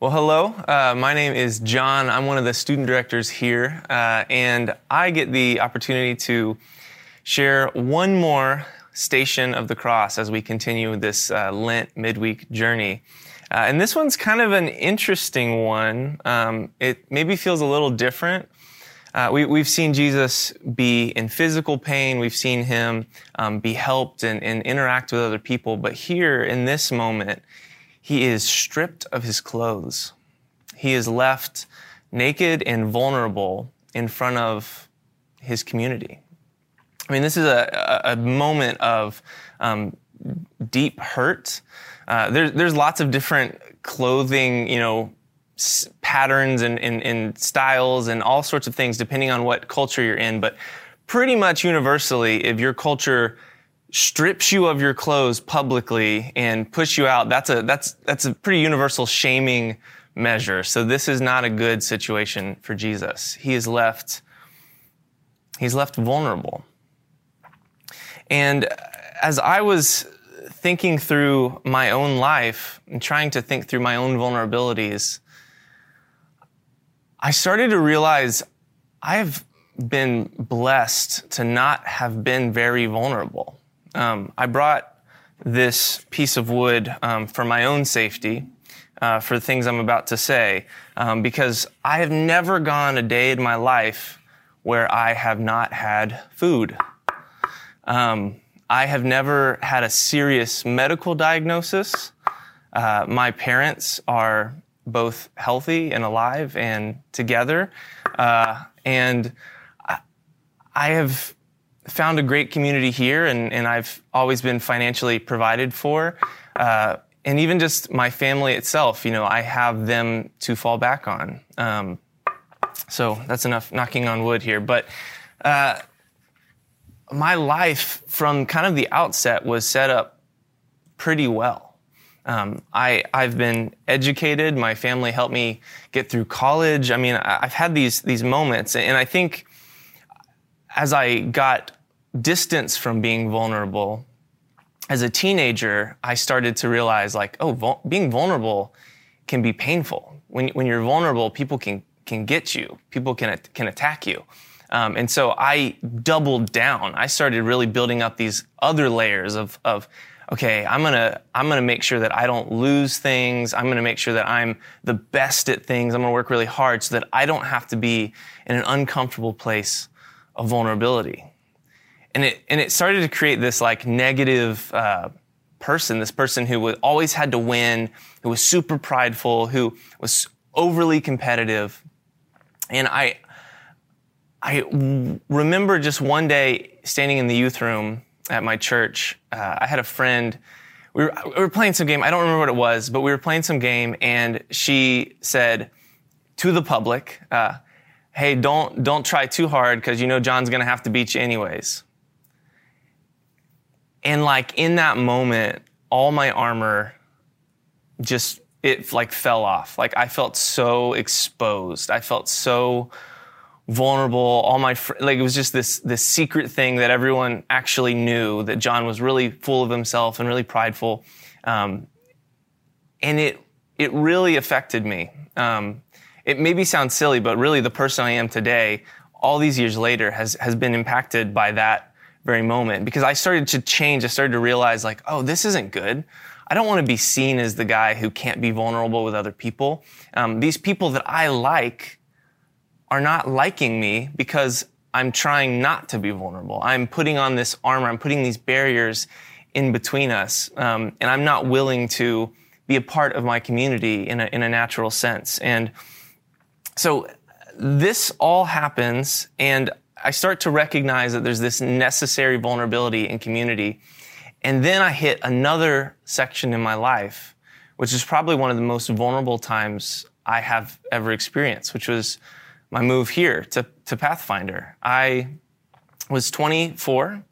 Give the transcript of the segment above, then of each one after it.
Well, hello. Uh, my name is John. I'm one of the student directors here, uh, and I get the opportunity to share one more station of the cross as we continue this uh, Lent midweek journey. Uh, and this one's kind of an interesting one. Um, it maybe feels a little different. Uh, we, have seen Jesus be in physical pain. We've seen him um, be helped and, and interact with other people. But here in this moment, he is stripped of his clothes. He is left naked and vulnerable in front of his community. I mean, this is a, a moment of um, deep hurt. Uh, there, there's lots of different clothing, you know, s- patterns and, and, and styles and all sorts of things depending on what culture you're in. But pretty much universally, if your culture strips you of your clothes publicly and push you out, that's a, that's, that's a pretty universal shaming measure. So this is not a good situation for Jesus. He is left, he's left vulnerable. And as I was thinking through my own life and trying to think through my own vulnerabilities, I started to realize I've been blessed to not have been very vulnerable. Um, I brought this piece of wood um, for my own safety, uh, for the things I'm about to say, um, because I have never gone a day in my life where I have not had food. Um, I have never had a serious medical diagnosis. Uh, my parents are both healthy and alive and together. Uh, and I, I have found a great community here, and, and I've always been financially provided for. Uh, and even just my family itself, you know, I have them to fall back on. Um, so that's enough knocking on wood here. But uh, my life from kind of the outset was set up pretty well. Um, I, I've been educated. My family helped me get through college. I mean, I've had these, these moments. And I think as I got distance from being vulnerable, as a teenager, I started to realize like, oh, vul- being vulnerable can be painful. When, when you're vulnerable, people can, can get you. People can, can attack you. Um, and so I doubled down. I started really building up these other layers of, of okay, I'm gonna, I'm gonna make sure that I don't lose things. I'm gonna make sure that I'm the best at things. I'm gonna work really hard so that I don't have to be in an uncomfortable place of vulnerability. And it, and it started to create this like negative, uh, person, this person who always had to win, who was super prideful, who was overly competitive. And I, I remember just one day standing in the youth room at my church. Uh, I had a friend. We were, we were playing some game. I don't remember what it was, but we were playing some game, and she said to the public, uh, "Hey, don't don't try too hard because you know John's going to have to beat you anyways." And like in that moment, all my armor just it like fell off. Like I felt so exposed. I felt so vulnerable. All my fr- like it was just this this secret thing that everyone actually knew that John was really full of himself and really prideful, um, and it it really affected me. Um, it maybe sounds silly, but really the person I am today, all these years later, has has been impacted by that very moment because I started to change. I started to realize like, oh, this isn't good. I don't want to be seen as the guy who can't be vulnerable with other people. Um, these people that I like are not liking me because I'm trying not to be vulnerable. I'm putting on this armor. I'm putting these barriers in between us. Um, and I'm not willing to be a part of my community in a, in a natural sense. And so this all happens and I start to recognize that there's this necessary vulnerability in community. And then I hit another section in my life, which is probably one of the most vulnerable times I have ever experienced, which was my move here to, to Pathfinder. I was 24,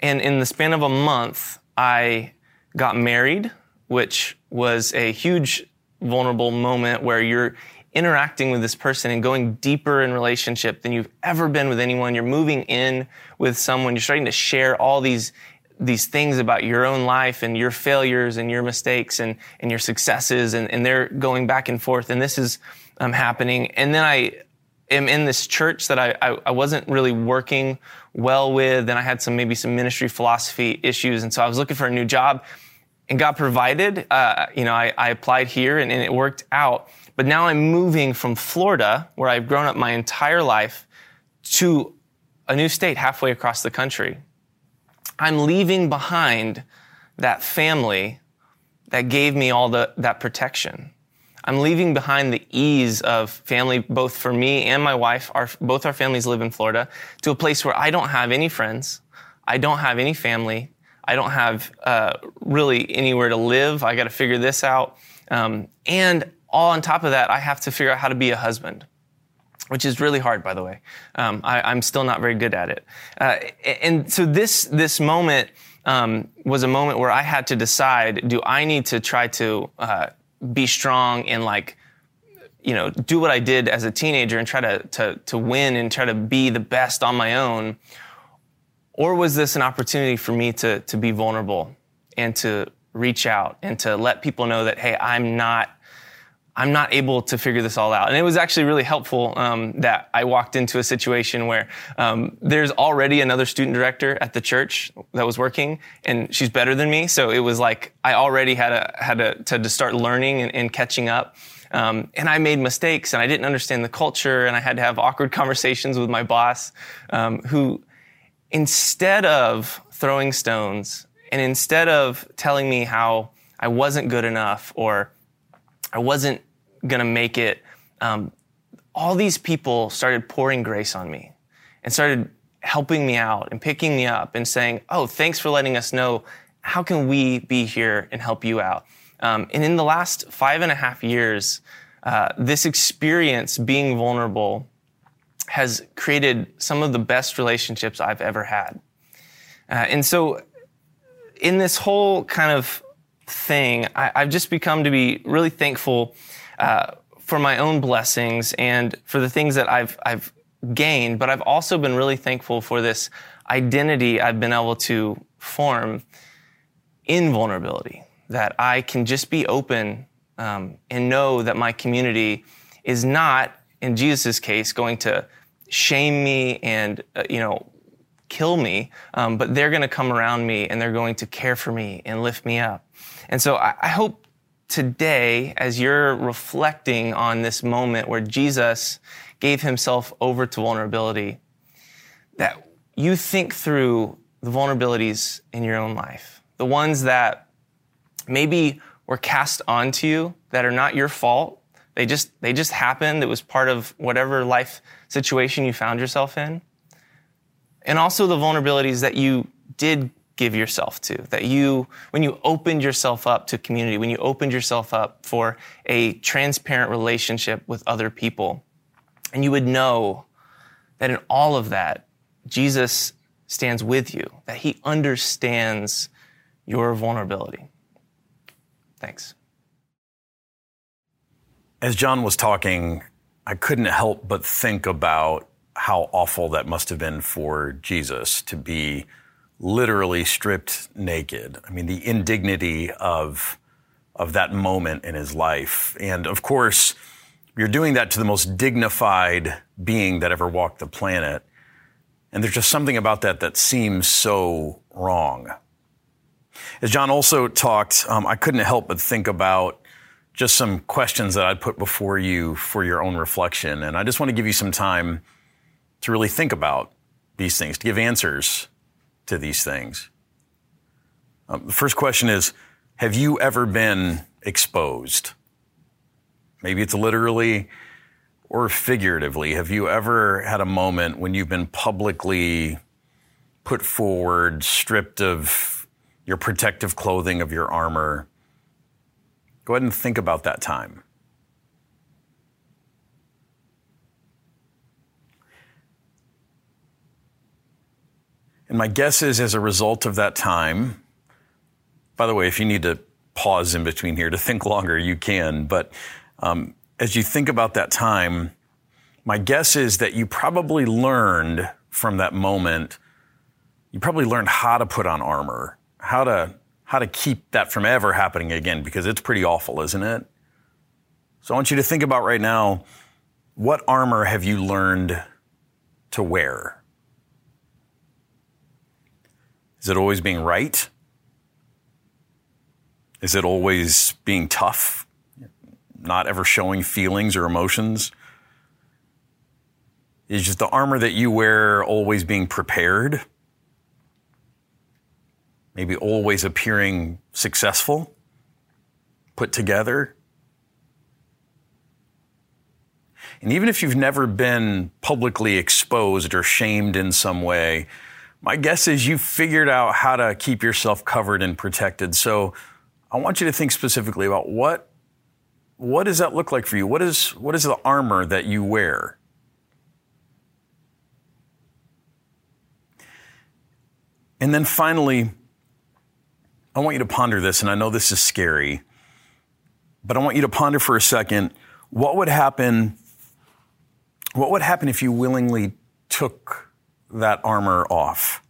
and in the span of a month, I got married, which was a huge vulnerable moment where you're interacting with this person and going deeper in relationship than you've ever been with anyone. You're moving in with someone. You're starting to share all these these things about your own life and your failures and your mistakes and, and your successes and, and they're going back and forth and this is um, happening. And then I am in this church that I, I, I wasn't really working well with and I had some maybe some ministry philosophy issues. And so I was looking for a new job and God provided. Uh, you know, I, I applied here and, and it worked out. But now I'm moving from Florida, where I've grown up my entire life, to a new state halfway across the country. I'm leaving behind that family that gave me all the, that protection. I'm leaving behind the ease of family, both for me and my wife. Our, both our families live in Florida to a place where I don't have any friends. I don't have any family. I don't have uh, really anywhere to live. I got to figure this out. Um, and all on top of that, I have to figure out how to be a husband which is really hard, by the way. Um, I, am still not very good at it. Uh, and so this this moment um, was a moment where I had to decide: Do I need to try to uh, be strong and like, you know, do what I did as a teenager and try to to to win and try to be the best on my own, or was this an opportunity for me to to be vulnerable and to reach out and to let people know that hey, I'm not I'm not able to figure this all out. And it was actually really helpful um, that I walked into a situation where um, there's already another student director at the church that was working, and she's better than me. So it was like I already had a, had a, to, to start learning and, and catching up. Um, and I made mistakes, and I didn't understand the culture, and I had to have awkward conversations with my boss, um, who instead of throwing stones and instead of telling me how I wasn't good enough or I wasn't going to make it, um, all these people started pouring grace on me and started helping me out and picking me up and saying, Oh, thanks for letting us know. How can we be here and help you out? Um, and in the last five and a half years, uh, this experience being vulnerable has created some of the best relationships I've ever had. Uh, and so, in this whole kind of thing, I, have just become to be really thankful uh, for my own blessings and for the things that I've, I've gained, but I've also been really thankful for this identity I've been able to form in vulnerability, that I can just be open um, and know that my community is not, in Jesus' case, going to shame me and, uh, you know, kill me, um, but they're going to come around me and they're going to care for me and lift me up. And so I, I hope today, as you're reflecting on this moment where Jesus gave himself over to vulnerability, that you think through the vulnerabilities in your own life, the ones that maybe were cast onto you that are not your fault. They just, they just happened. It was part of whatever life situation you found yourself in. And also the vulnerabilities that you did give yourself to. That you, when you opened yourself up to community, when you opened yourself up for a transparent relationship with other people, and you would know that in all of that, Jesus stands with you, that he understands your vulnerability. Thanks. As John was talking, I couldn't help but think about how awful that must have been for Jesus to be literally stripped naked. I mean, the indignity of, of that moment in his life. And of course, you're doing that to the most dignified being that ever walked the planet. And there's just something about that that seems so wrong. As John also talked, um, I couldn't help but think about just some questions that I'd put before you for your own reflection. And I just want to give you some time to really think about these things, to give answers to these things. Um, the first question is Have you ever been exposed? Maybe it's literally or figuratively. Have you ever had a moment when you've been publicly put forward, stripped of your protective clothing, of your armor? Go ahead and think about that time. And my guess is as a result of that time, by the way, if you need to pause in between here to think longer, you can. But um, as you think about that time, my guess is that you probably learned from that moment, you probably learned how to put on armor. how to how to keep that from ever happening again because it's pretty awful, isn't it? So I want you to think about right now what armor have you learned to wear? Is it always being right? Is it always being tough? Not ever showing feelings or emotions? Is just the armor that you wear always being prepared? Maybe always appearing successful, put together? And even if you've never been publicly exposed or shamed in some way, my guess is you've figured out how to keep yourself covered and protected. So I want you to think specifically about what, what does that look like for you? What is, what is the armor that you wear? And then finally, I want you to ponder this, and I know this is scary, but I want you to ponder for a second what would happen what would happen if you willingly took that armor off?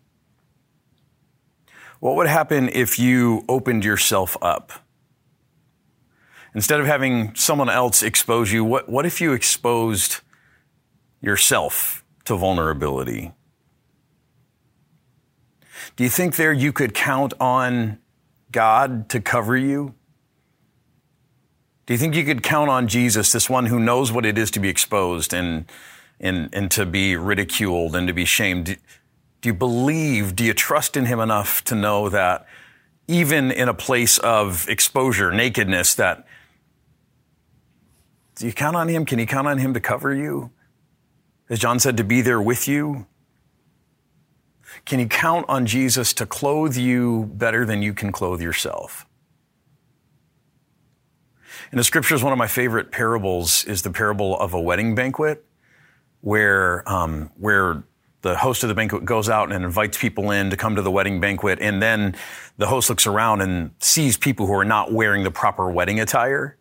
What would happen if you opened yourself up? Instead of having someone else expose you, what, what if you exposed yourself to vulnerability? Do you think there you could count on God to cover you? Do you think you could count on Jesus, this one who knows what it is to be exposed and, and, and to be ridiculed and to be shamed? Do, do you believe, do you trust in him enough to know that even in a place of exposure, nakedness, that do you count on him? Can you count on him to cover you? As John said, to be there with you? Can you count on Jesus to clothe you better than you can clothe yourself? In the scriptures, one of my favorite parables is the parable of a wedding banquet, where um, where the host of the banquet goes out and invites people in to come to the wedding banquet, and then the host looks around and sees people who are not wearing the proper wedding attire,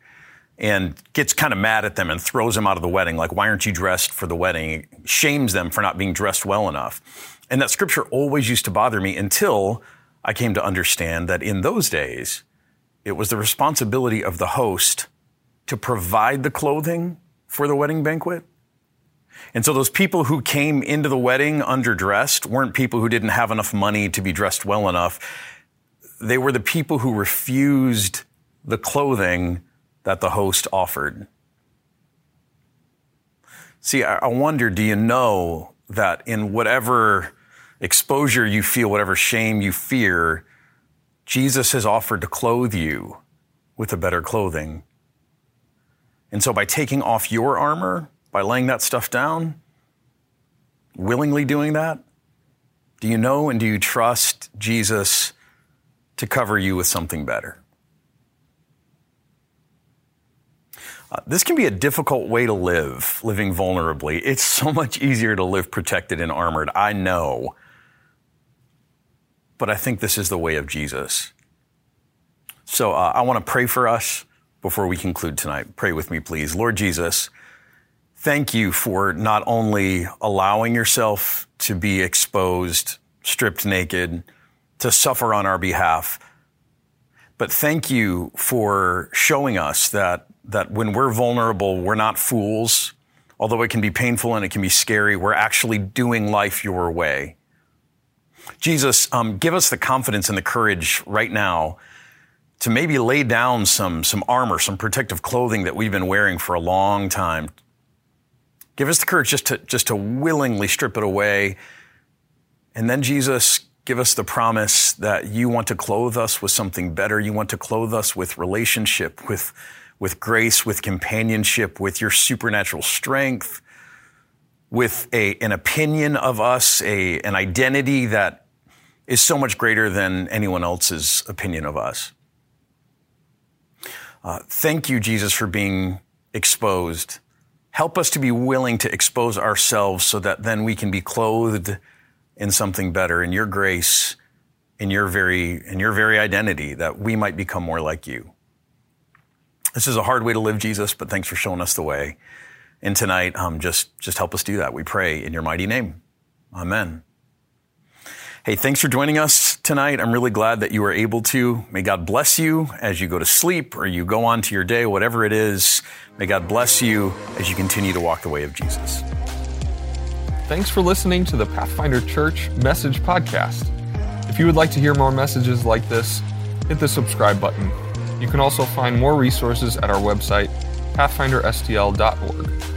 and gets kind of mad at them and throws them out of the wedding. Like, why aren't you dressed for the wedding? Shames them for not being dressed well enough. And that scripture always used to bother me until I came to understand that in those days, it was the responsibility of the host to provide the clothing for the wedding banquet. And so those people who came into the wedding underdressed weren't people who didn't have enough money to be dressed well enough. They were the people who refused the clothing that the host offered. See, I wonder, do you know that in whatever exposure you feel, whatever shame you fear, Jesus has offered to clothe you with a better clothing. And so by taking off your armor, by laying that stuff down, willingly doing that, do you know and do you trust Jesus to cover you with something better? Uh, this can be a difficult way to live, living vulnerably. It's so much easier to live protected and armored. I know but I think this is the way of Jesus. So uh, I want to pray for us before we conclude tonight. Pray with me, please. Lord Jesus, thank you for not only allowing yourself to be exposed, stripped naked, to suffer on our behalf, but thank you for showing us that, that when we're vulnerable, we're not fools. Although it can be painful and it can be scary, we're actually doing life your way. Jesus, um, give us the confidence and the courage right now to maybe lay down some, some armor, some protective clothing that we've been wearing for a long time. Give us the courage just to, just to willingly strip it away. And then, Jesus, give us the promise that you want to clothe us with something better. You want to clothe us with relationship, with, with grace, with companionship, with your supernatural strength, with a, an opinion of us, a, an identity that is so much greater than anyone else's opinion of us. Uh, thank you, Jesus, for being exposed. Help us to be willing to expose ourselves so that then we can be clothed in something better, in your grace, in your very, in your very identity, that we might become more like you. This is a hard way to live, Jesus, but thanks for showing us the way. And tonight, um, just, just help us do that. We pray in your mighty name. Amen. Hey, thanks for joining us tonight. I'm really glad that you were able to. May God bless you as you go to sleep or you go on to your day, whatever it is. May God bless you as you continue to walk the way of Jesus. Thanks for listening to the Pathfinder Church Message Podcast. If you would like to hear more messages like this, hit the subscribe button. You can also find more resources at our website, pathfinderstl.org.